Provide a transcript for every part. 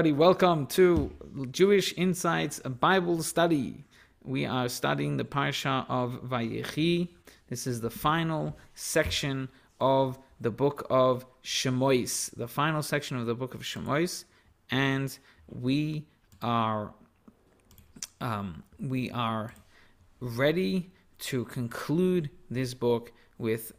Everybody. Welcome to Jewish Insights Bible Study. We are studying the Parsha of Vayechi. This is the final section of the book of Shemois, the final section of the book of Shemois, and we are um, we are ready to conclude this book with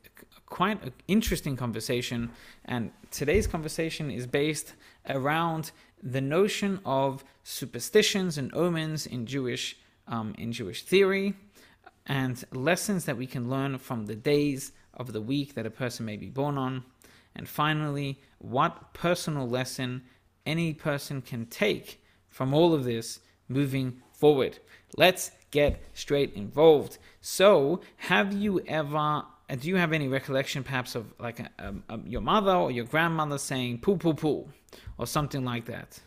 quite an interesting conversation. And today's conversation is based around the notion of superstitions and omens in Jewish um, in Jewish theory, and lessons that we can learn from the days of the week that a person may be born on. And finally, what personal lesson any person can take from all of this moving forward. Let's get straight involved. So, have you ever do you have any recollection perhaps of like a, a, a, your mother or your grandmother saying poo poo poo or something like that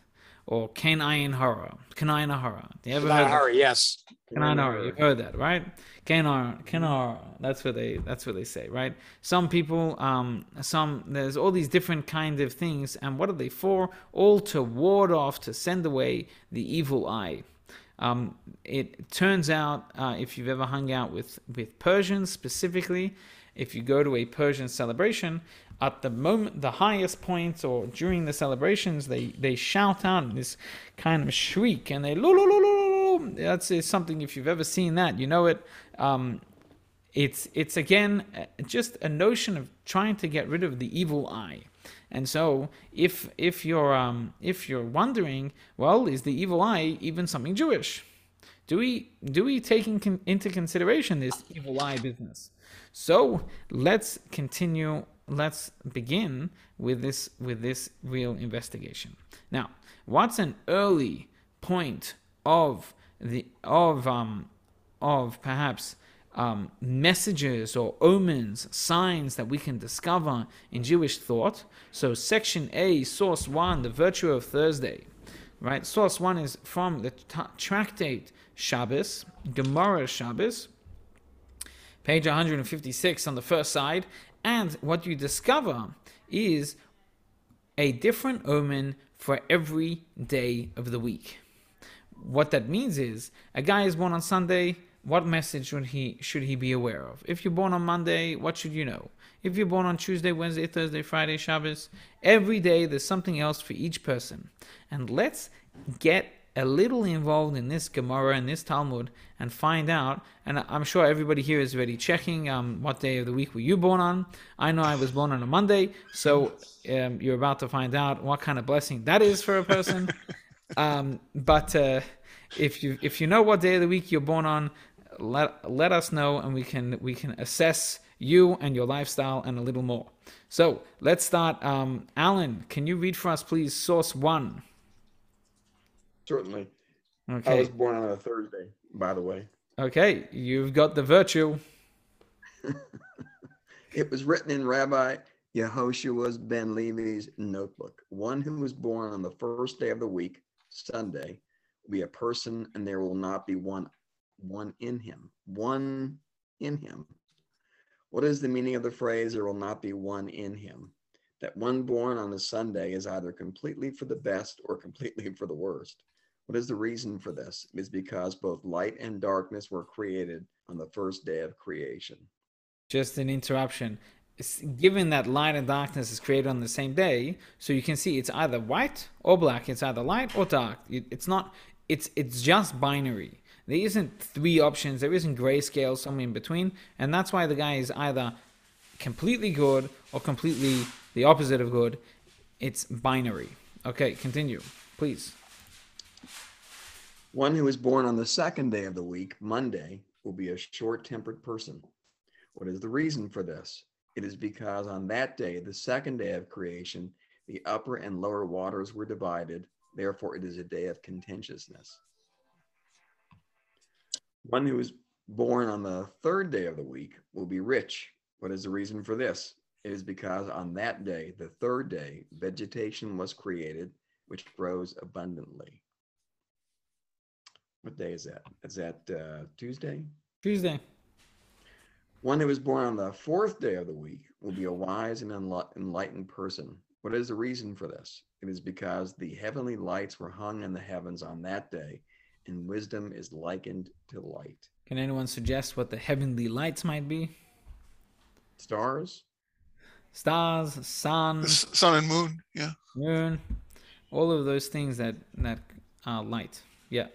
or Kanayin Hara, Kanayin Hara. Do you ever heard Hara, yes. Kanayin Hara, you've heard that, right? Kenar, Kenar, that's what they that's what they say, right? Some people, um, some there's all these different kind of things, and what are they for? All to ward off, to send away the evil eye. Um, it turns out, uh, if you've ever hung out with with Persians specifically, if you go to a Persian celebration, at the moment, the highest points or during the celebrations, they, they shout out this kind of shriek and they lo lo lo lo lo. That's something. If you've ever seen that, you know it. Um, it's it's again just a notion of trying to get rid of the evil eye. And so, if if you're um, if you're wondering, well, is the evil eye even something Jewish? Do we do we take in, into consideration this evil eye business? So let's continue. Let's begin with this with this real investigation. Now, what's an early point of the of um of perhaps um, messages or omens, signs that we can discover in Jewish thought. So, section A, source one, the virtue of Thursday. Right, source one is from the tractate Shabbos, Gemara Shabbos, page 156 on the first side. And what you discover is a different omen for every day of the week. What that means is a guy is born on Sunday, what message should he should he be aware of? If you're born on Monday, what should you know? If you're born on Tuesday, Wednesday, Thursday, Friday, Shabbos, every day there's something else for each person. And let's get a little involved in this Gemara and this Talmud and find out. And I'm sure everybody here is already checking um, what day of the week were you born on. I know I was born on a Monday, so um, you're about to find out what kind of blessing that is for a person. um, but uh, if you if you know what day of the week you're born on, let let us know and we can we can assess you and your lifestyle and a little more. So let's start. Um, Alan, can you read for us, please? Source one. Certainly. Okay. I was born on a Thursday, by the way. Okay, you've got the virtue. it was written in Rabbi Yehoshua's Ben Levi's notebook. One who was born on the first day of the week, Sunday, will be a person, and there will not be one one in him. One in him. What is the meaning of the phrase, there will not be one in him? That one born on a Sunday is either completely for the best or completely for the worst. What is the reason for this? It is because both light and darkness were created on the first day of creation. Just an interruption. Given that light and darkness is created on the same day, so you can see it's either white or black. It's either light or dark. It's not. It's it's just binary. There isn't three options. There isn't grayscale somewhere in between, and that's why the guy is either completely good or completely the opposite of good. It's binary. Okay, continue, please. One who is born on the second day of the week, Monday, will be a short tempered person. What is the reason for this? It is because on that day, the second day of creation, the upper and lower waters were divided. Therefore, it is a day of contentiousness. One who is born on the third day of the week will be rich. What is the reason for this? It is because on that day, the third day, vegetation was created, which grows abundantly. What day is that? Is that uh, Tuesday? Tuesday. One who is born on the fourth day of the week will be a wise and enlightened person. What is the reason for this? It is because the heavenly lights were hung in the heavens on that day, and wisdom is likened to light. Can anyone suggest what the heavenly lights might be? Stars? Stars, sun, s- sun and moon. Yeah. moon, all of those things that that are light. Yeah.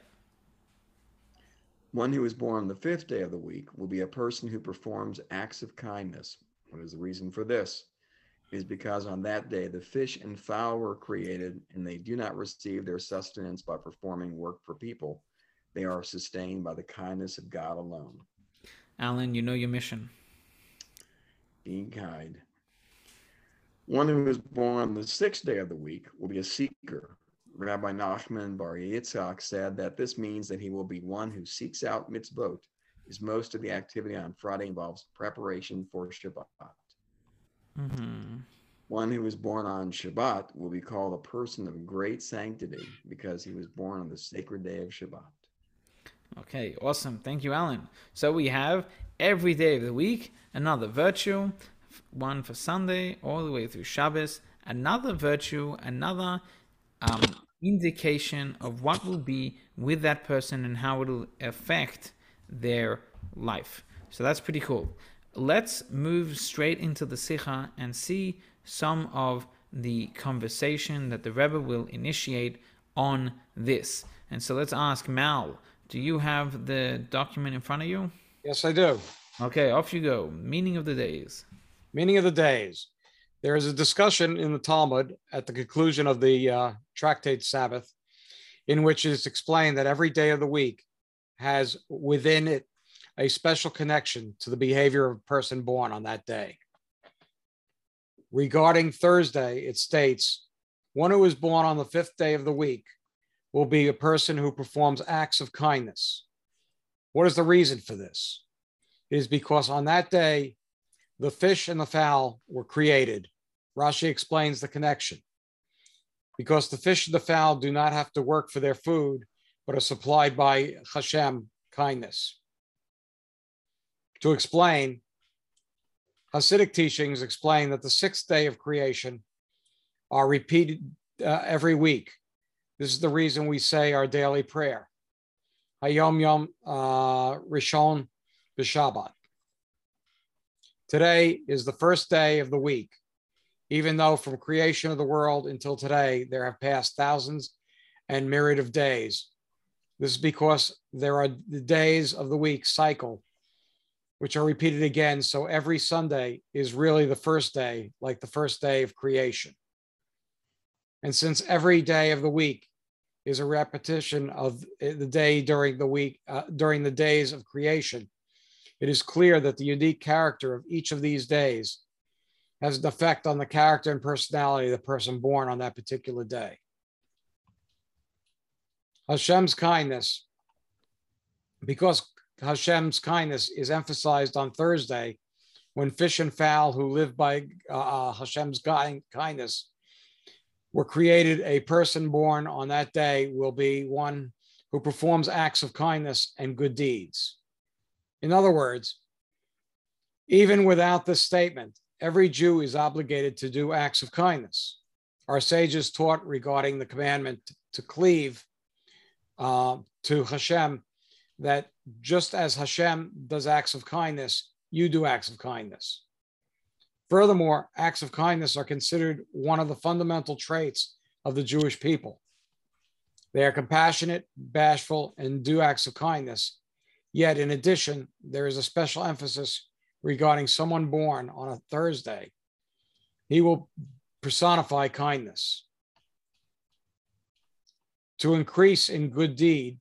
One who is born on the fifth day of the week will be a person who performs acts of kindness. What is the reason for this? Is because on that day the fish and fowl were created, and they do not receive their sustenance by performing work for people. They are sustained by the kindness of God alone. Alan, you know your mission. Being kind. One who is born on the sixth day of the week will be a seeker. Rabbi Nachman Bar Yitzhak said that this means that he will be one who seeks out mitzvot, as most of the activity on Friday involves preparation for Shabbat. Hmm One who was born on Shabbat will be called a person of great sanctity because he was born on the sacred day of Shabbat. Okay, awesome. Thank you, Alan. So we have every day of the week another virtue, one for Sunday all the way through Shabbos, another virtue, another um, indication of what will be with that person and how it will affect their life. So that's pretty cool. Let's move straight into the Sikha and see some of the conversation that the Rebbe will initiate on this. And so let's ask Mal, do you have the document in front of you? Yes, I do. Okay, off you go. Meaning of the days. Meaning of the days. There is a discussion in the Talmud at the conclusion of the uh, tractate Sabbath, in which it is explained that every day of the week has within it a special connection to the behavior of a person born on that day. Regarding Thursday, it states one who is born on the fifth day of the week will be a person who performs acts of kindness. What is the reason for this? It is because on that day, the fish and the fowl were created. Rashi explains the connection. Because the fish and the fowl do not have to work for their food, but are supplied by Hashem kindness. To explain, Hasidic teachings explain that the sixth day of creation are repeated uh, every week. This is the reason we say our daily prayer. Hayom Yom uh, Rishon B'Shabbat. Today is the first day of the week, even though from creation of the world until today, there have passed thousands and myriad of days. This is because there are the days of the week cycle, which are repeated again. So every Sunday is really the first day, like the first day of creation. And since every day of the week is a repetition of the day during the week, uh, during the days of creation, it is clear that the unique character of each of these days has an effect on the character and personality of the person born on that particular day. Hashem's kindness, because Hashem's kindness is emphasized on Thursday when fish and fowl who live by uh, Hashem's kindness were created, a person born on that day will be one who performs acts of kindness and good deeds. In other words, even without this statement, every Jew is obligated to do acts of kindness. Our sages taught regarding the commandment to cleave uh, to Hashem that just as Hashem does acts of kindness, you do acts of kindness. Furthermore, acts of kindness are considered one of the fundamental traits of the Jewish people. They are compassionate, bashful, and do acts of kindness. Yet, in addition, there is a special emphasis regarding someone born on a Thursday. He will personify kindness. To increase in good deeds,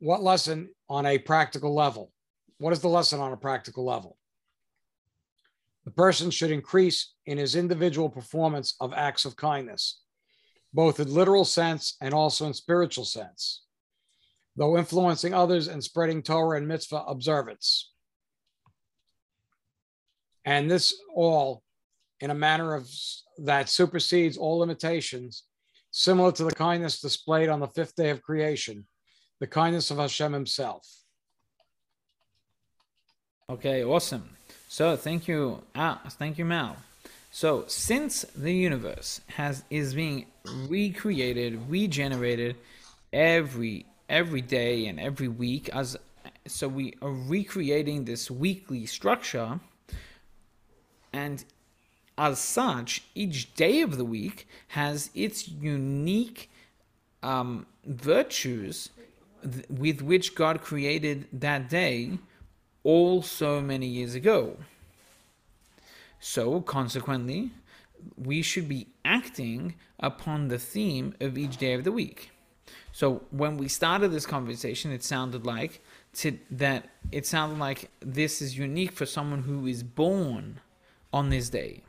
what lesson on a practical level? What is the lesson on a practical level? The person should increase in his individual performance of acts of kindness, both in literal sense and also in spiritual sense, though influencing others and spreading Torah and mitzvah observance. And this all in a manner of that supersedes all limitations, similar to the kindness displayed on the fifth day of creation, the kindness of Hashem himself. Okay, awesome. So thank you, ah, thank you, Mal. So since the universe has is being recreated, regenerated every every day and every week as so we are recreating this weekly structure and as such each day of the week has its unique um, virtues th- with which god created that day all so many years ago so consequently we should be acting upon the theme of each day of the week so when we started this conversation, it sounded like to, that it sounded like this is unique for someone who is born on this day.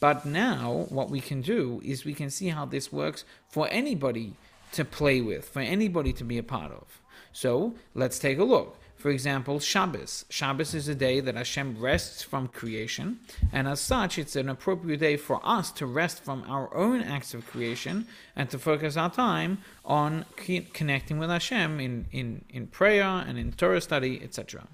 But now what we can do is we can see how this works for anybody to play with, for anybody to be a part of. So let's take a look. For example, Shabbos. Shabbos is a day that Hashem rests from creation, and as such, it's an appropriate day for us to rest from our own acts of creation and to focus our time on connecting with Hashem in, in, in prayer and in Torah study, etc.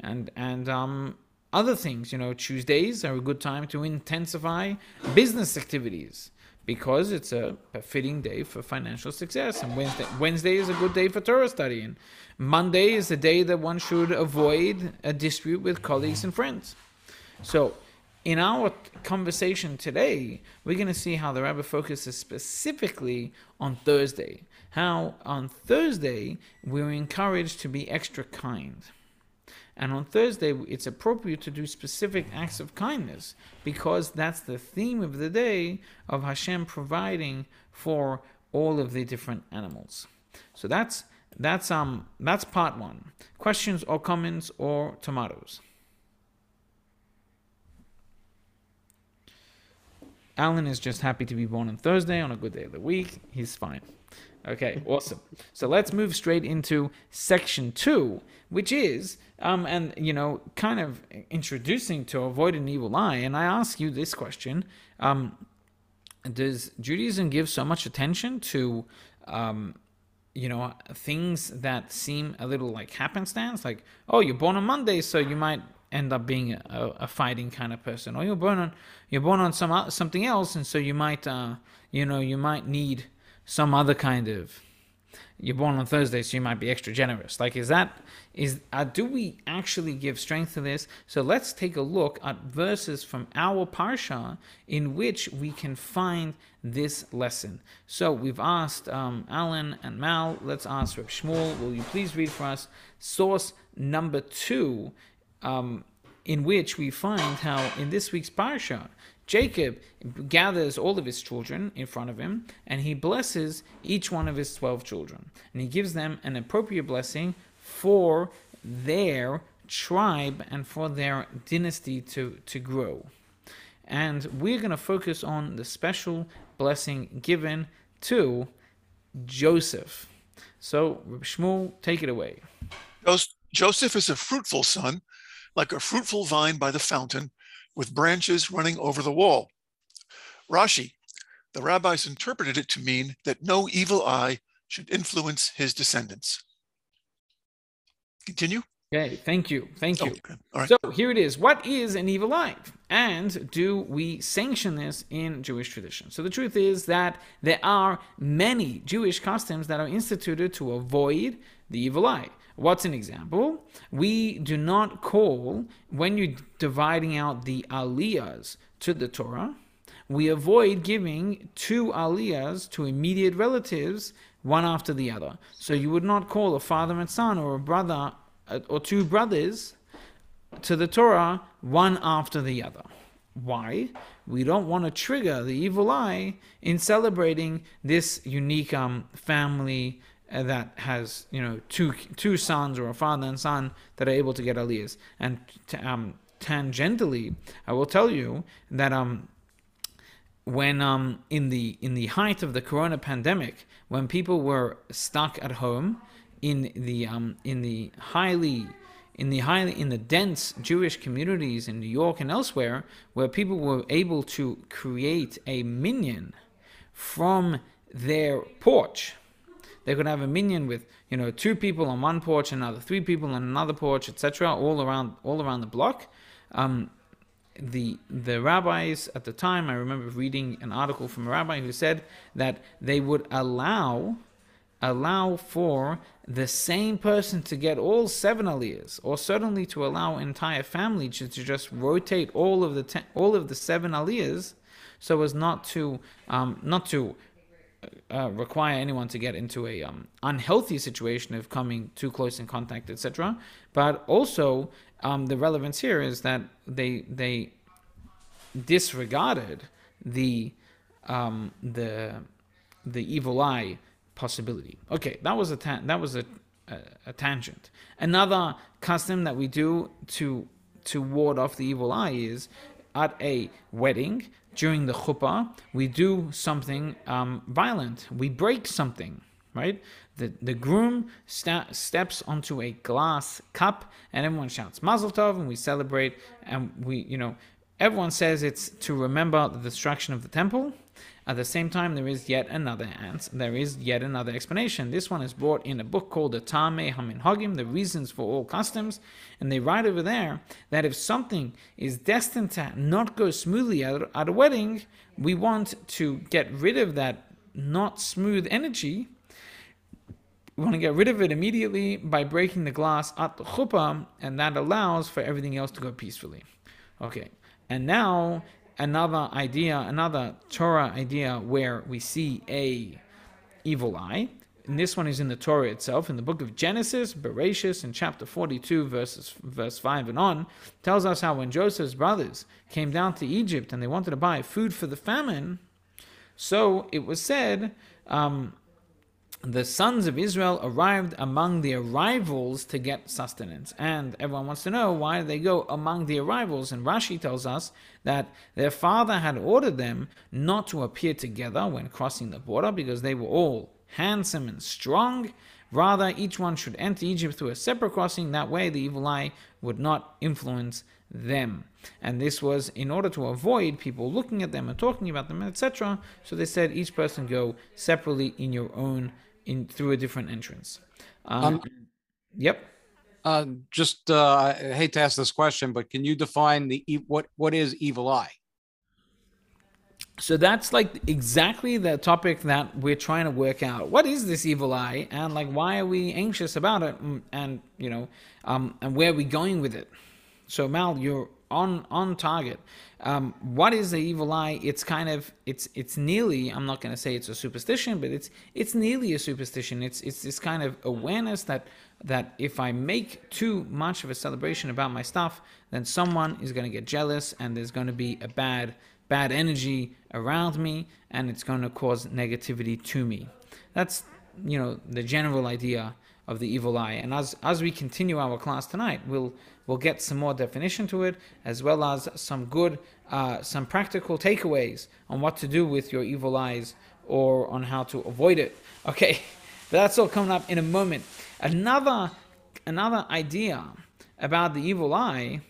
And and um, other things, you know, Tuesdays are a good time to intensify business activities because it's a, a, fitting day for financial success. And Wednesday, Wednesday is a good day for Torah study. And Monday is the day that one should avoid a dispute with colleagues and friends. So, in our conversation today, we're going to see how the Rebbe focuses specifically on Thursday. How on Thursday we're encouraged to be extra kind. And on Thursday, it's appropriate to do specific acts of kindness because that's the theme of the day of Hashem providing for all of the different animals. So that's that's um that's part one. Questions or comments or tomatoes. Alan is just happy to be born on Thursday on a good day of the week. He's fine. Okay, awesome. So let's move straight into section two, which is, um, and you know, kind of introducing to avoid an evil eye. And I ask you this question: um, Does Judaism give so much attention to, um, you know, things that seem a little like happenstance? Like, oh, you're born on Monday, so you might end up being a, a fighting kind of person, or you're born on you're born on some something else, and so you might, uh, you know, you might need some other kind of you're born on Thursday, so you might be extra generous. Like, is that is uh, do we actually give strength to this? So let's take a look at verses from our parsha in which we can find this lesson. So we've asked um, Alan and Mal. Let's ask Reb Shmuel. Will you please read for us source number two, um, in which we find how in this week's parsha Jacob gathers all of his children in front of him and he blesses each one of his 12 children. And he gives them an appropriate blessing for their tribe and for their dynasty to, to grow. And we're going to focus on the special blessing given to Joseph. So, Shmuel, take it away. Joseph is a fruitful son, like a fruitful vine by the fountain with branches running over the wall. Rashi, the rabbis interpreted it to mean that no evil eye should influence his descendants. Continue. Okay, thank you. Thank you. Oh. So here it is. What is an evil eye? And do we sanction this in Jewish tradition? So the truth is that there are many Jewish customs that are instituted to avoid the evil eye. What's an example? We do not call, when you're dividing out the aliyahs to the Torah, we avoid giving two aliyahs to immediate relatives one after the other. So you would not call a father and son or a brother uh, or two brothers to the Torah one after the other. Why? We don't want to trigger the evil eye in celebrating this unique um, family that has you know two two sons or a father and son that are able to get aliyahs. And t- um, tangentially, I will tell you that um, when um, in the in the height of the corona pandemic, when people were stuck at home in the um, in the highly in the highly in the dense Jewish communities in New York and elsewhere, where people were able to create a minyan from their porch they could have a minyan with you know two people on one porch, another three people on another porch, etc. All around all around the block. Um, the the rabbis at the time, I remember reading an article from a rabbi who said that they would allow allow for the same person to get all seven aliyahs, or certainly to allow entire family to, to just rotate all of the ten, all of the seven aliyahs, so as not to um, not to uh, require anyone to get into a um, unhealthy situation of coming too close in contact, etc. But also um, the relevance here is that they they disregarded the um, the the evil eye possibility. Okay, that was a ta- that was a, a, a tangent. Another custom that we do to to ward off the evil eye is at a wedding during the chuppah we do something um, violent. We break something right? The, the groom sta- steps onto a glass cup and everyone shouts Mazel Tov and we celebrate and we, you know, everyone says it's to remember the destruction of the temple. At the same time, there is yet another answer. There is yet another explanation. This one is brought in a book called the Taamei Haminhagim, the reasons for all customs, and they write over there that if something is destined to not go smoothly at, at a wedding, we want to get rid of that not smooth energy we want to get rid of it immediately by breaking the glass at the chuppah, and that allows for everything else to go peacefully. Okay, and now another idea, another Torah idea where we see a evil eye. And this one is in the Torah itself, in the book of Genesis, Bereshis, in chapter 42, verses, verse 5 and on, tells us how when Joseph's brothers came down to Egypt and they wanted to buy food for the famine, so it was said, um, the sons of Israel arrived among the arrivals to get sustenance. And everyone wants to know why they go among the arrivals. And Rashi tells us that their father had ordered them not to appear together when crossing the border because they were all handsome and strong. Rather, each one should enter Egypt through a separate crossing. That way, the evil eye would not influence them. And this was in order to avoid people looking at them and talking about them, etc. So they said each person go separately in your own in through a different entrance. Um, um, yep. Uh, just uh, I hate to ask this question, but can you define the what what is evil eye? So that's like exactly the topic that we're trying to work out. What is this evil eye, and like why are we anxious about it, and, and you know, um, and where are we going with it? So Mal, you're on on target. Um, what is the evil eye? It's kind of it's it's nearly I'm not going to say it's a superstition, but it's it's nearly a superstition. It's it's this kind of awareness that that if I make too much of a celebration about my stuff, then someone is going to get jealous and there's going to be a bad bad energy around me and it's going to cause negativity to me. That's you know the general idea of the evil eye. And as as we continue our class tonight, we'll We'll get some more definition to it, as well as some good, uh, some practical takeaways on what to do with your evil eyes or on how to avoid it. Okay, that's all coming up in a moment. Another, another idea about the evil eye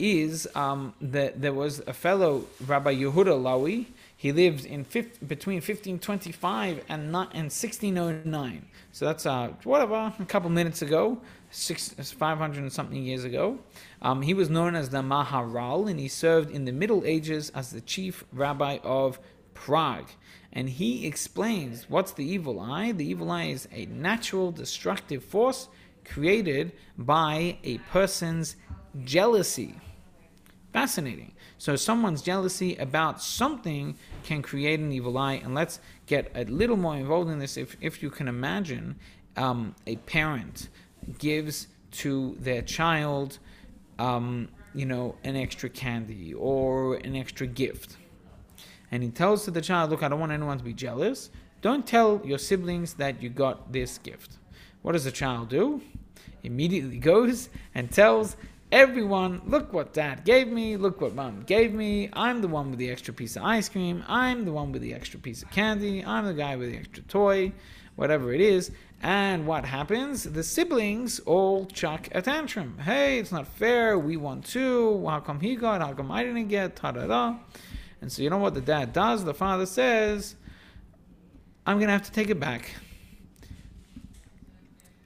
is um, that there was a fellow Rabbi Yehuda Loew. He lived in between 1525 and, not, and 1609. So that's uh, whatever, a couple minutes ago six, 500 and something years ago. Um, he was known as the Maharal, and he served in the Middle Ages as the chief rabbi of Prague. And he explains what's the evil eye. The evil eye is a natural destructive force created by a person's jealousy. Fascinating. So, someone's jealousy about something can create an evil eye. And let's get a little more involved in this. If, if you can imagine um, a parent gives to their child, um, you know, an extra candy or an extra gift. And he tells to the child, Look, I don't want anyone to be jealous. Don't tell your siblings that you got this gift. What does the child do? Immediately goes and tells everyone, Look what dad gave me. Look what mom gave me. I'm the one with the extra piece of ice cream. I'm the one with the extra piece of candy. I'm the guy with the extra toy, whatever it is. And what happens? The siblings all chuck a tantrum. Hey, it's not fair. We won too. How come he got? How come I didn't get? Ta da da. And so you know what the dad does? The father says, "I'm gonna have to take it back."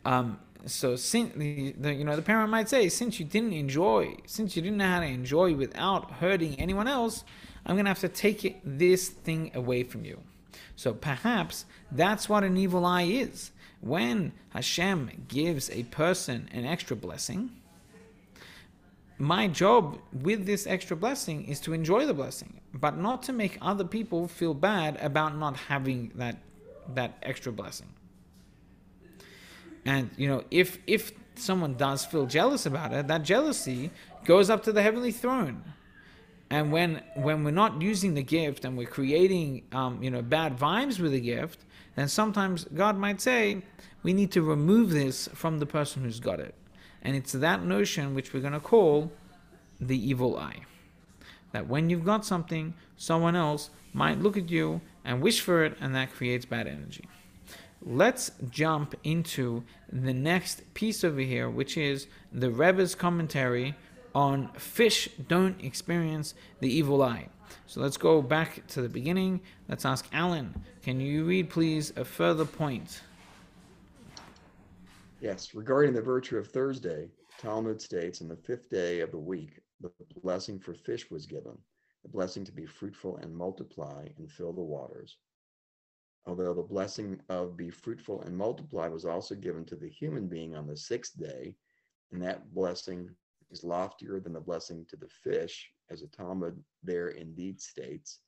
Um, so since you know the parent might say, since you didn't enjoy, since you didn't know how to enjoy without hurting anyone else, I'm gonna have to take it, this thing away from you. So perhaps that's what an evil eye is. When Hashem gives a person an extra blessing, my job with this extra blessing is to enjoy the blessing, but not to make other people feel bad about not having that that extra blessing. And you know, if if someone does feel jealous about it, that jealousy goes up to the heavenly throne. And when when we're not using the gift and we're creating um, you know bad vibes with the gift, then sometimes God might say we need to remove this from the person who's got it. And it's that notion which we're going to call the evil eye. That when you've got something, someone else might look at you and wish for it, and that creates bad energy. Let's jump into the next piece over here, which is the Rebbe's commentary on fish don't experience the evil eye. So let's go back to the beginning. Let's ask Alan, can you read, please, a further point? Yes, regarding the virtue of Thursday, Talmud states on the fifth day of the week, the blessing for fish was given, the blessing to be fruitful and multiply and fill the waters. Although the blessing of be fruitful and multiply was also given to the human being on the sixth day, and that blessing is loftier than the blessing to the fish, as the Talmud there indeed states.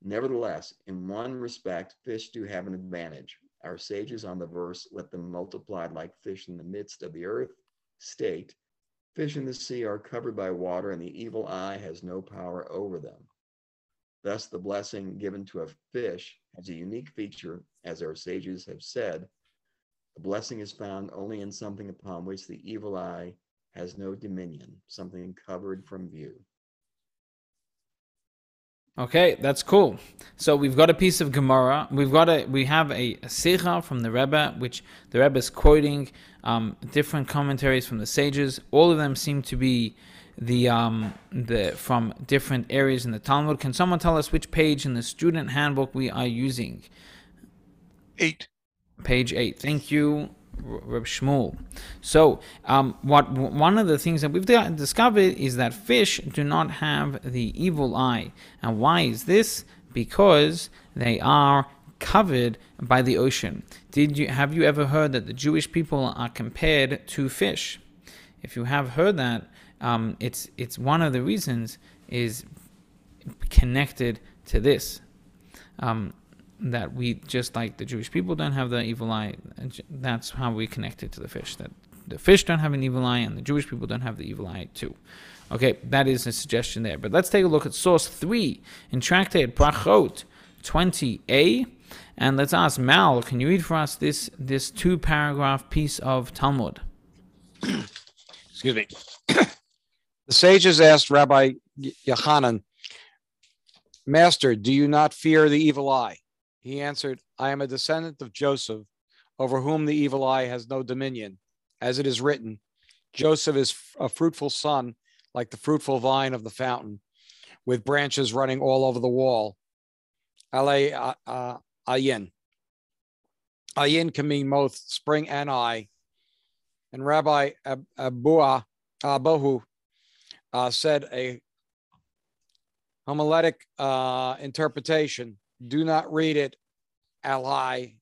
Nevertheless, in one respect, fish do have an advantage, our sages on the verse, let them multiply like fish in the midst of the earth, state, fish in the sea are covered by water, and the evil eye has no power over them. Thus, the blessing given to a fish has a unique feature, as our sages have said. The blessing is found only in something upon which the evil eye has no dominion, something covered from view. Okay, that's cool. So we've got a piece of Gemara. We've got a we have a, a from the Rebbe, which the Rebbe is quoting um, different commentaries from the sages. All of them seem to be the um, the from different areas in the Talmud. Can someone tell us which page in the student handbook we are using? Eight. Page eight. Thank you. Reb Shmuel. So, um, what one of the things that we've discovered is that fish do not have the evil eye, and why is this? Because they are covered by the ocean. Did you have you ever heard that the Jewish people are compared to fish? If you have heard that, um, it's it's one of the reasons is connected to this. Um, that we just like the Jewish people don't have the evil eye. That's how we connect it to the fish. That the fish don't have an evil eye, and the Jewish people don't have the evil eye too. Okay, that is a suggestion there. But let's take a look at source three in Tractate Brachot 20a, and let's ask Mal. Can you read for us this this two paragraph piece of Talmud? Excuse me. The sages asked Rabbi Yochanan, Master, do you not fear the evil eye? He answered, I am a descendant of Joseph, over whom the evil eye has no dominion. As it is written, Joseph is a fruitful son, like the fruitful vine of the fountain, with branches running all over the wall. Ale uh, ayin. Ayin can mean both spring and eye. And Rabbi Abua Abohu uh, said a homiletic uh, interpretation do not read it L-I,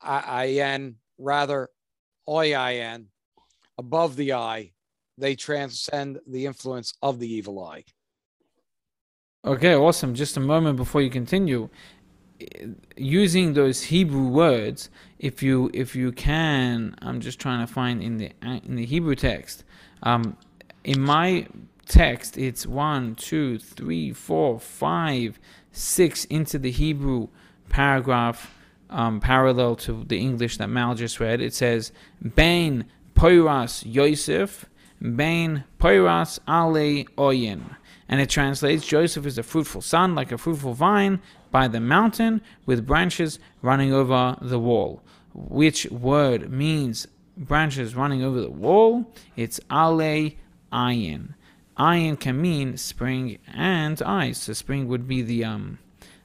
I-N, rather O-I-N, above the eye. They transcend the influence of the evil eye. Okay, awesome. Just a moment before you continue. Using those Hebrew words, if you if you can, I'm just trying to find in the in the Hebrew text. Um, in my text, it's one, two, three, four, five, 6 into the Hebrew paragraph um, parallel to the English that Mal just read. It says, Bain Poiras Yosef, Bain Poiras Ale Oyin. And it translates Joseph is a fruitful son, like a fruitful vine by the mountain with branches running over the wall. Which word means branches running over the wall? It's Ale Ayin. Ayin can mean spring and ice. So spring would be the um,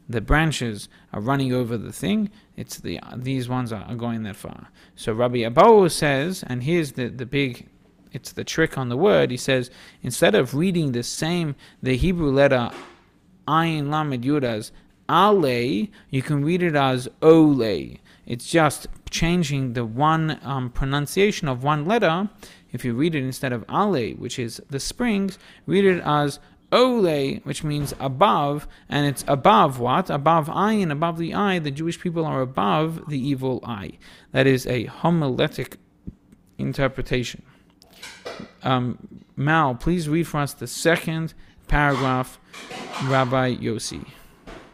the branches are running over the thing. It's the these ones are, going that far. So Rabbi Abahu says, and here's the the big it's the trick on the word. He says instead of reading the same the Hebrew letter Ayin Lamed Yud as Ale, you can read it as Ole. It's just changing the one um, pronunciation of one letter. If you read it instead of Ale, which is the springs, read it as Ole, which means above, and it's above what? Above ayin, above the eye. The Jewish people are above the evil eye. That is a homiletic interpretation. Um, Mal, please read for us the second paragraph, Rabbi Yossi.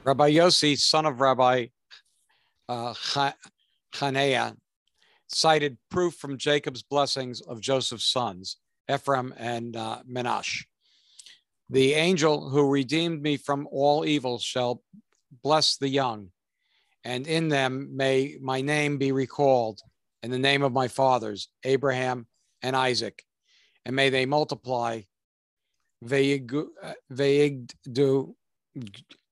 Rabbi Yossi, son of Rabbi uh, Hanea, cited proof from Jacob's blessings of Joseph's sons, Ephraim and uh. The angel who redeemed me from all evil shall bless the young, and in them may my name be recalled, and the name of my fathers, Abraham and Isaac, and may they multiply veigdu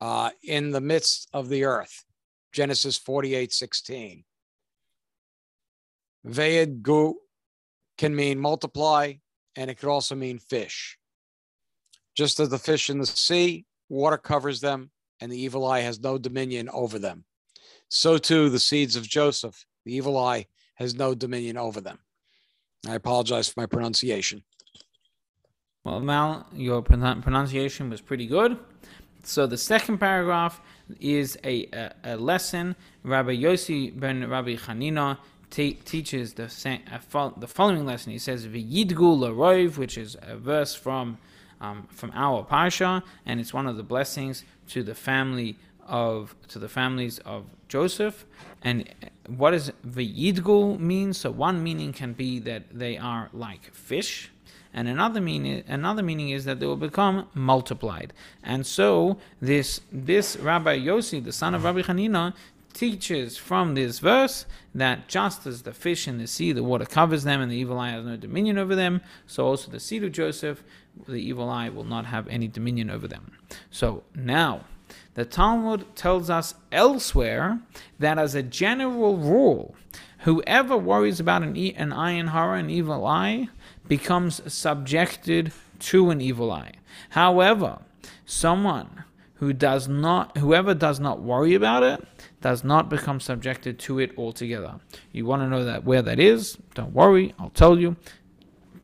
uh, in the midst of the earth. Genesis 48 16. Veidgu can mean multiply, and it could also mean fish. Just as the fish in the sea, water covers them, and the evil eye has no dominion over them. So too, the seeds of Joseph, the evil eye has no dominion over them. I apologize for my pronunciation. Well, Mal, your pronunciation was pretty good. So the second paragraph is a, a, a lesson. Rabbi Yossi ben Rabbi Hanina te- teaches the, fo- the following lesson. He says, V'yidgu l'roiv, which is a verse from um, from our parsha, and it's one of the blessings to the family of to the families of Joseph. And what does v'yidgul mean? So one meaning can be that they are like fish, and another meaning another meaning is that they will become multiplied. And so this this Rabbi Yossi, the son of Rabbi Hanina, teaches from this verse that just as the fish in the sea, the water covers them and the evil eye has no dominion over them, so also the seed of Joseph, the evil eye will not have any dominion over them. So now, the Talmud tells us elsewhere that as a general rule, whoever worries about an, e- an ayin hara, an evil eye, becomes subjected to an evil eye. However, someone who does not, whoever does not worry about it, does not become subjected to it altogether. You want to know that where that is? Don't worry, I'll tell you.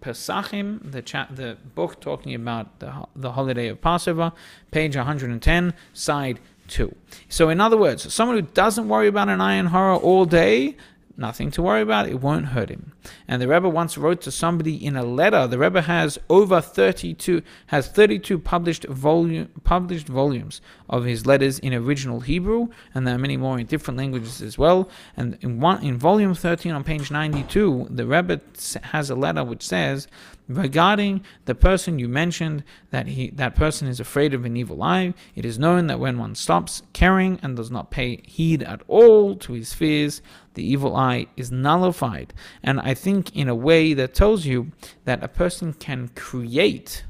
Pesachim, the cha- the book talking about the the holiday of Passover, page 110, side two. So, in other words, someone who doesn't worry about an ayin hara all day nothing to worry about. It won't hurt him. And the Rebbe once wrote to somebody in a letter. The Rebbe has over 32 has 32 published volume published volumes of his letters in original Hebrew, and there are many more in different languages as well. And in one in volume 13 on page 92, the Rebbe has a letter which says regarding the person you mentioned that he that person is afraid of an evil eye it is known that when one stops caring and does not pay heed at all to his fears the evil eye is nullified and i think in a way that tells you that a person can create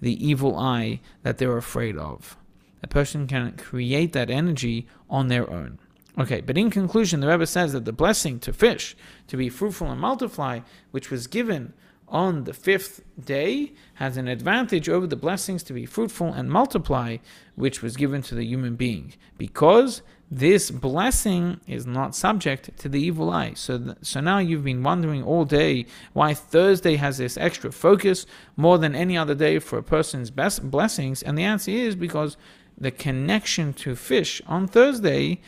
the evil eye that they're afraid of a person can create that energy on their own Okay, but in conclusion, the Rebbe says that the blessing to fish, to be fruitful and multiply, which was given on the fifth day has an advantage over the blessings to be fruitful and multiply, which was given to the human being, because this blessing is not subject to the evil eye. So, th- so now you've been wondering all day why Thursday has this extra focus more than any other day for a person's best blessings, and the answer is because the connection to fish on Thursday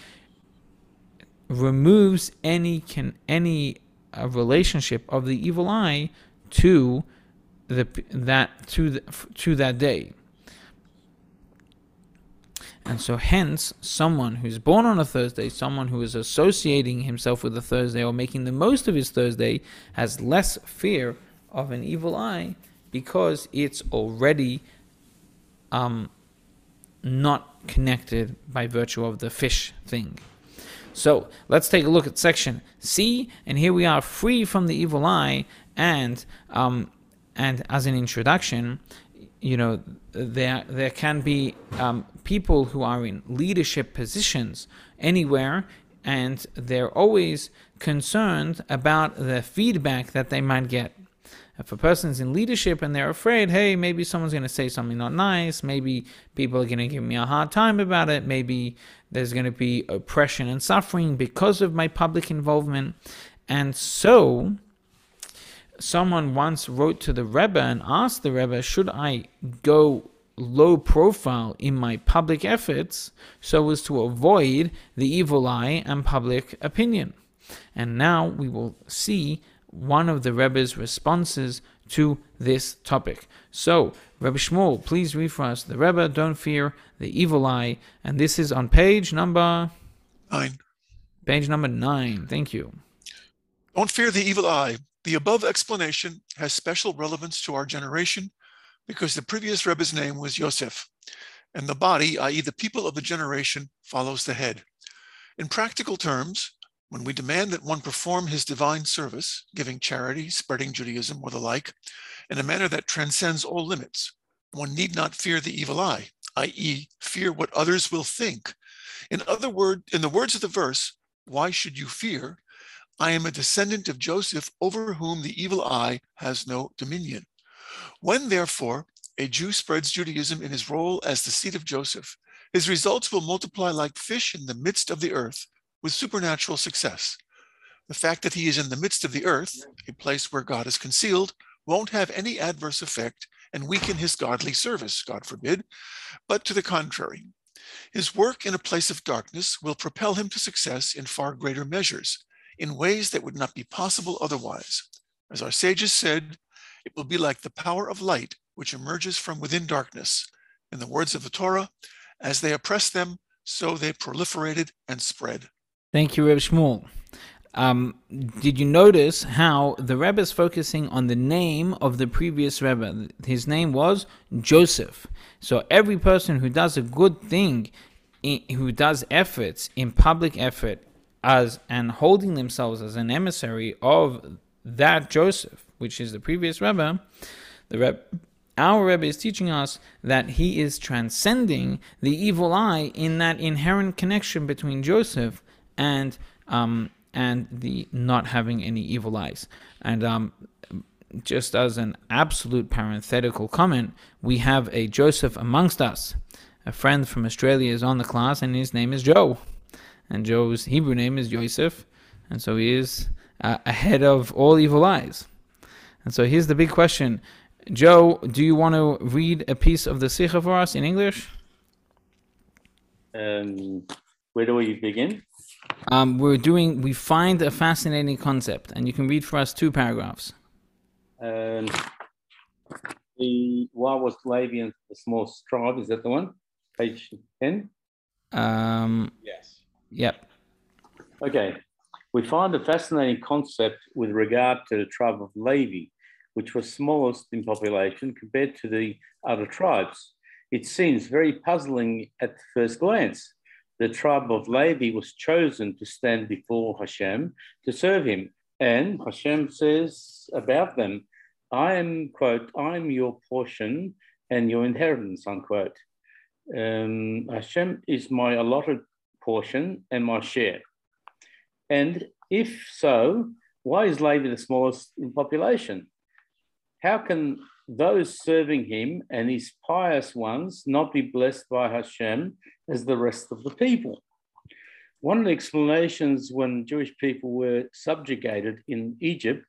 removes any can any uh, relationship of the evil eye to the that to the, to that day. And so, hence, someone who's born on a Thursday, someone who is associating himself with a Thursday or making the most of his Thursday, has less fear of an evil eye because it's already um, not connected by virtue of the fish thing. So let's take a look at section C, and here we are free from the evil eye and um, and as an introduction, you know, there there can be um, people who are in leadership positions anywhere, and they're always concerned about the feedback that they might get. If a person's in leadership and they're afraid, hey, maybe someone's going to say something not nice, maybe people are going to give me a hard time about it, maybe there's going to be oppression and suffering because of my public involvement. And so, someone once wrote to the Rebbe and asked the Rebbe, should I go low profile in my public efforts so as to avoid the evil eye and public opinion? And now we will see one of the Rebbe's responses to this topic. So, Rebbe Shmuel, please read for us the Rebbe, don't fear the evil eye. And this is on page number nine. Page number nine. Thank you. Don't fear the evil eye. The above explanation has special relevance to our generation because the previous Rebbe's name was Yosef, and the body, i.e., the people of the generation, follows the head. In practical terms, when we demand that one perform his divine service, giving charity, spreading Judaism, or the like, in a manner that transcends all limits, one need not fear the evil eye, i.e., fear what others will think. In other words, in the words of the verse, why should you fear? I am a descendant of Joseph over whom the evil eye has no dominion. When, therefore, a Jew spreads Judaism in his role as the seed of Joseph, his results will multiply like fish in the midst of the earth, with supernatural success. The fact that he is in the midst of the earth, a place where God is concealed, won't have any adverse effect and weaken his godly service, God forbid, but to the contrary. His work in a place of darkness will propel him to success in far greater measures, in ways that would not be possible otherwise. As our sages said, it will be like the power of light which emerges from within darkness. In the words of the Torah, as they oppressed them, so they proliferated and spread. Thank you, Reb Shmuel. Um, did you notice how the Rebbe is focusing on the name of the previous Rebbe? His name was Joseph. So every person who does a good thing, who does efforts in public effort, as and holding themselves as an emissary of that Joseph, which is the previous Rebbe, the Rebbe, our Rebbe is teaching us that he is transcending the evil eye in that inherent connection between Joseph and um, and the not having any evil eyes. And um, just as an absolute parenthetical comment, we have a Joseph amongst us. A friend from Australia is on the class, and his name is Joe. And Joe's Hebrew name is Joseph, and so he is uh, ahead of all evil eyes. And so here's the big question. Joe, do you want to read a piece of the Sikha for us in English? Um, where do we begin? Um, we're doing, we find a fascinating concept, and you can read for us two paragraphs. Um, the why was Lavian the small tribe? Is that the one? Page 10? Um, yes. Yep. Okay. We find a fascinating concept with regard to the tribe of Levi, which was smallest in population compared to the other tribes. It seems very puzzling at first glance the tribe of Levi was chosen to stand before Hashem to serve him. And Hashem says about them, I am, quote, I'm your portion and your inheritance, unquote. Um, Hashem is my allotted portion and my share. And if so, why is Levi the smallest in population? How can those serving him and his pious ones not be blessed by Hashem as the rest of the people. One of the explanations when Jewish people were subjugated in Egypt,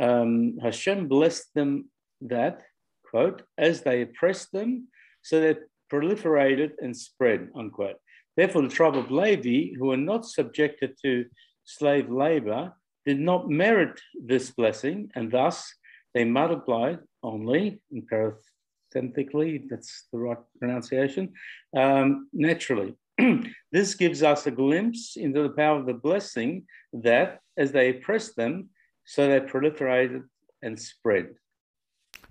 um, Hashem blessed them that, quote, as they oppressed them, so they proliferated and spread, unquote. Therefore, the tribe of Levi, who were not subjected to slave labor, did not merit this blessing, and thus they multiplied only, in parenthetically, that's the right pronunciation, um, naturally. this gives us a glimpse into the power of the blessing that, as they oppressed them, so they proliferated and spread.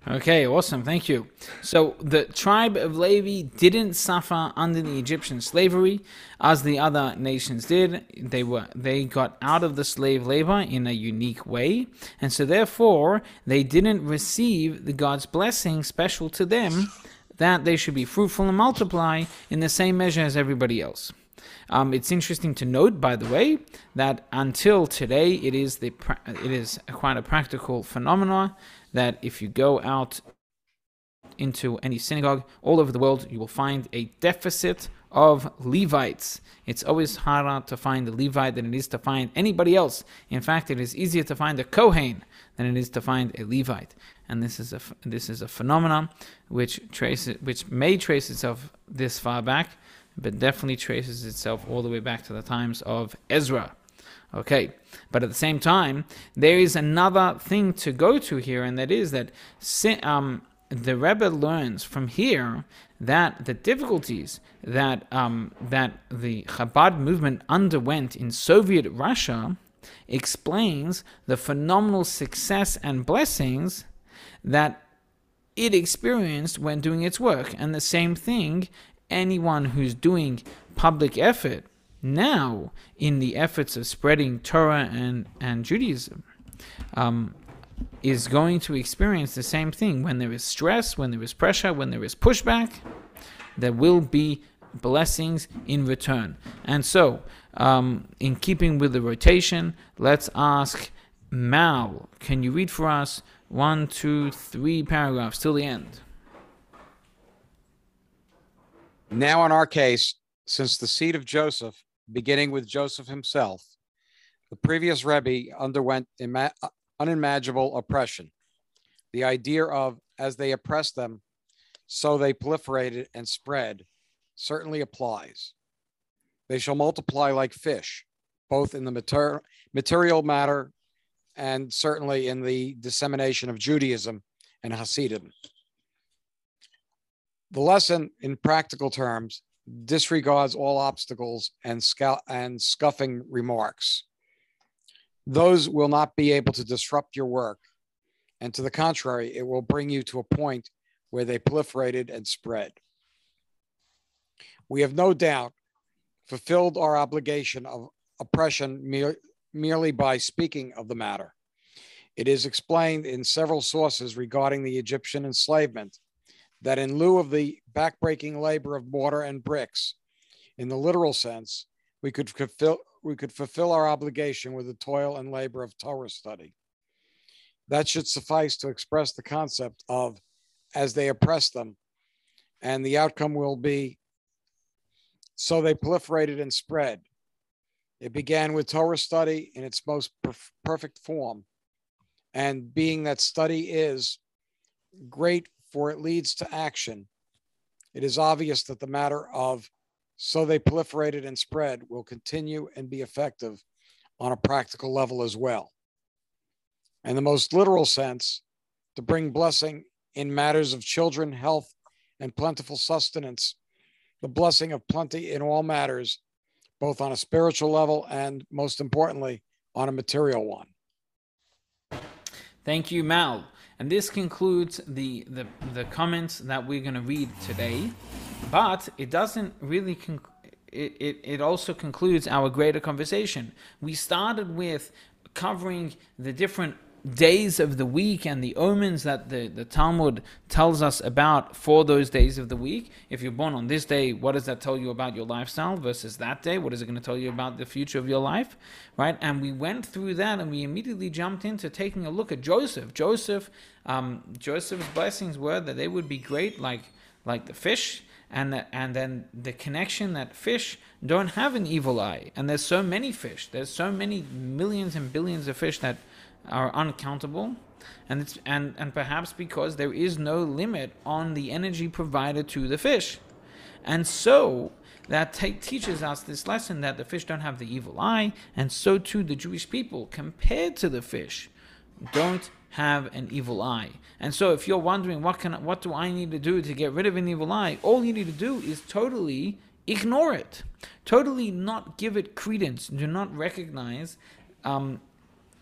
Okay, awesome. Thank you. So the tribe of Levi didn't suffer under the Egyptian slavery as the other nations did. They were they got out of the slave labor in a unique way, and so therefore they didn't receive the God's blessing special to them that they should be fruitful and multiply in the same measure as everybody else. Um, it's interesting to note, by the way, that until today, it is the it is quite a practical phenomenon that if you go out into any synagogue all over the world, you will find a deficit of Levites. It's always harder to find a Levite than it is to find anybody else. In fact, it is easier to find a Kohen than it is to find a Levite. And this is a this is a phenomenon which which may trace itself this far back, but definitely traces itself all the way back to the times of Ezra. Okay, but at the same time, there is another thing to go to here, and that is that um, the Rebbe learns from here that the difficulties that um, that the Chabad movement underwent in Soviet Russia explains the phenomenal success and blessings that it experienced when doing its work. And the same thing, anyone who's doing public effort now in the efforts of spreading Torah and, and Judaism um, is going to experience the same thing. When there is stress, when there is pressure, when there is pushback, there will be blessings in return. And so, um, in keeping with the rotation, let's ask Mal, can you read for us one, two, three paragraphs till the end? Now, in our case, since the seed of Joseph beginning with Joseph himself, the previous Rebbe underwent ima- unimaginable oppression. The idea of as they oppressed them, so they proliferated and spread certainly applies. They shall multiply like fish, both in the mater- material matter and certainly in the dissemination of Judaism and Hasidim. The lesson, in practical terms, disregards all obstacles and, and scuffing remarks. Those will not be able to disrupt your work. And to the contrary, it will bring you to a point where they proliferated and spread. We have no doubt fulfilled our obligation of oppression mere, merely by speaking of the matter. It is explained in several sources regarding the Egyptian enslavement that in lieu of the backbreaking labor of mortar and bricks, in the literal sense, we could fulfill, we could fulfill our obligation with the toil and labor of Torah study. That should suffice to express the concept of as they oppress them, and the outcome will be so they proliferated and spread. It began with Torah study in its most perf- perfect form. And being that study is great for it leads to action, it is obvious that the matter of so they proliferated and spread will continue and be effective on a practical level as well. In the most literal sense, to bring blessing in matters of children, health, and plentiful sustenance, the blessing of plenty in all matters, both on a spiritual level and most importantly, on a material one. Thank you, Mal. And this concludes the, the, the comments that we're going to read today. But it doesn't really conc- it, it, it also concludes our greater conversation. We started with covering the different days of the week and the omens that the, the Talmud tells us about for those days of the week. If you're born on this day, what does that tell you about your lifestyle versus that day? What is it going to tell you about the future of your life? Right? And we went through that and we immediately jumped into taking a look at Joseph. Joseph, um, Joseph's blessings were that they would be great like like the fish and the, and then the connection that fish don't have an evil eye and there's so many fish there's so many millions and billions of fish that are uncountable and it's and and perhaps because there is no limit on the energy provided to the fish. And so that teaches us this lesson that the fish don't have the evil eye and so too the jewish people compared to the fish don't have an evil eye. And so if you're wondering what can what do i need to do to get rid of an evil eye? All you need to do is totally ignore it. Totally not give it credence. Do not recognize um,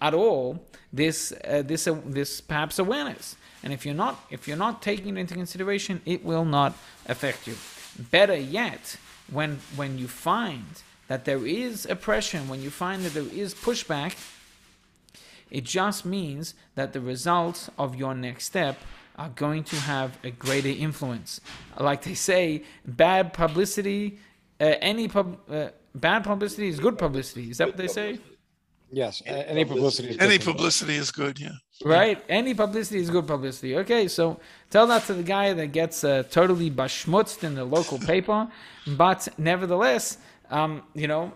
at all this uh, this uh, this perhaps awareness And if you're not if you're not taking it into consideration, it will not affect you. Better yet, when when you find that there is oppression, when you find that there is pushback, it just means that the results of your next step are going to have a greater influence. Like they say, bad publicity, uh, any pub, uh, bad publicity is good publicity. Is that what they say? Yes, a- any publicity. is Any good publicity is good, yeah. Right? Any publicity is good publicity. Okay, so tell that to the guy that gets uh, totally bashmutzed in the local paper, but nevertheless, um, you know,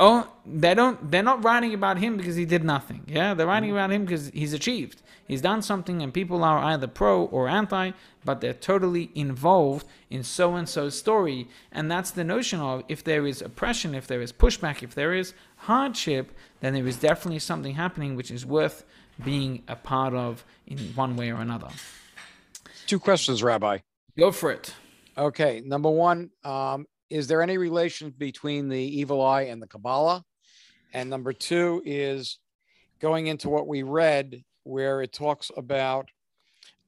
oh, they don't. They're not writing about him because he did nothing. Yeah, they're writing about him because he's achieved. He's done something, and people are either pro or anti, but they're totally involved in so and so's story. And that's the notion of if there is oppression, if there is pushback, if there is hardship, then there is definitely something happening which is worth being a part of in one way or another. Two questions, Rabbi. Go for it. Okay, number one, um, is there any relation between the evil eye and the Kabbalah? And number two is going into what we read, where it talks about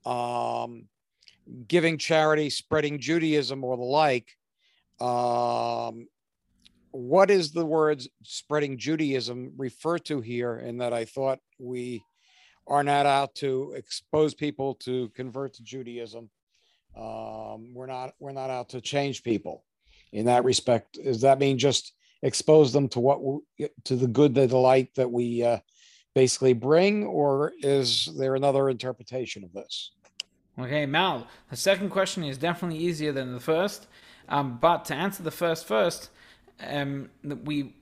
um, giving charity, spreading Judaism, or the like. Um, what is the words spreading Judaism refer to here? In that I thought we are not out to expose people to convert to Judaism. Um, we're not we're not out to change people in that respect. Does that mean just expose them to what to the good, the delight that we uh, basically bring, or is there another interpretation of this? Okay, Mal, the second question is definitely easier than the first. Um, but to answer the first first, um, we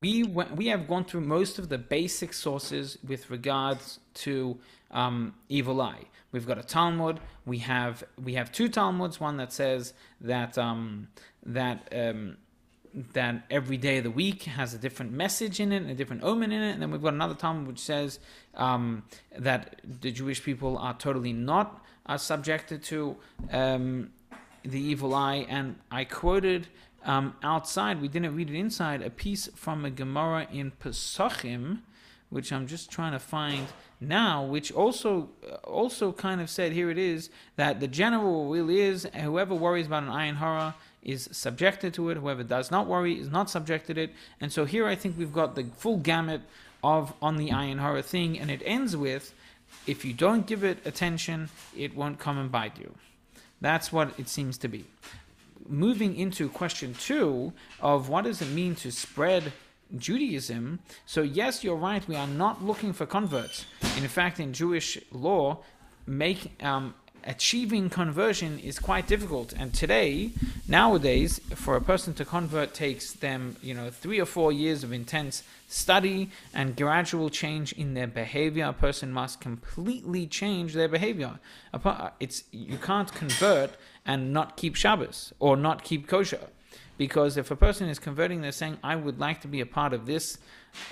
we we have gone through most of the basic sources with regards to um, evil eye. We've got a Talmud. We have we have two Talmuds. One that says that um, that um, that every day of the week has a different message in it, a different omen in it. And then we've got another Talmud which says um, that the Jewish people are totally not uh, subjected to um, the evil eye. And I quoted um, outside, we didn't read it inside, a piece from a Gemara in Pesachim, which I'm just trying to find now, which also uh, also kind of said here it is that the general rule is whoever worries about an ayin hara is subjected to it. Whoever does not worry is not subjected to it. And so here I think we've got the full gamut of on the ayin hara thing, and it ends with if you don't give it attention, it won't come and bite you. That's what it seems to be. Moving into question two of what does it mean to spread Judaism. So, yes, you're right, we are not looking for converts. In fact, in Jewish law, make um, achieving conversion is quite difficult. And today, nowadays, for a person to convert takes them, you know, three or four years of intense study and gradual change in their behavior. A person must completely change their behavior. It's you can't convert and not keep Shabbos or not keep kosher, because if a person is converting, they're saying, "I would like to be a part of this."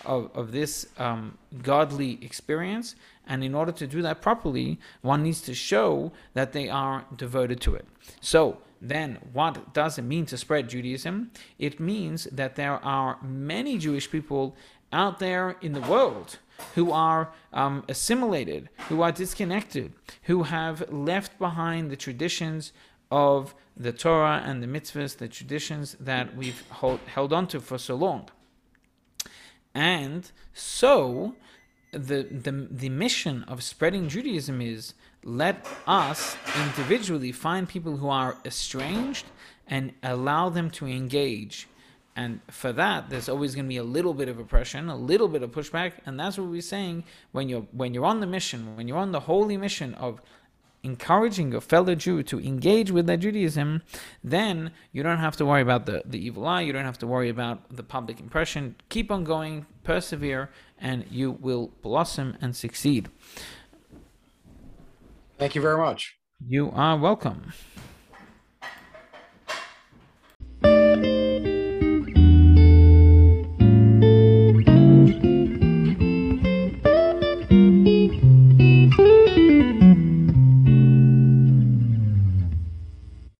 Of, of this um, godly experience, and in order to do that properly, one needs to show that they are devoted to it. So, then what does it mean to spread Judaism? It means that there are many Jewish people out there in the world who are um, assimilated, who are disconnected, who have left behind the traditions of the Torah and the mitzvahs, the traditions that we've hold, held on to for so long. And so, the, the, the mission of spreading Judaism is let us individually find people who are estranged and allow them to engage. And for that, there's always going to be a little bit of oppression, a little bit of pushback, and that's what we're saying when you're when you're on the mission, when you're on the holy mission of encouraging your fellow Jew to engage with their Judaism, then you don't have to worry about the, the evil eye, you don't have to worry about the public impression. Keep on going, persevere, and you will blossom and succeed. Thank you very much. You are welcome.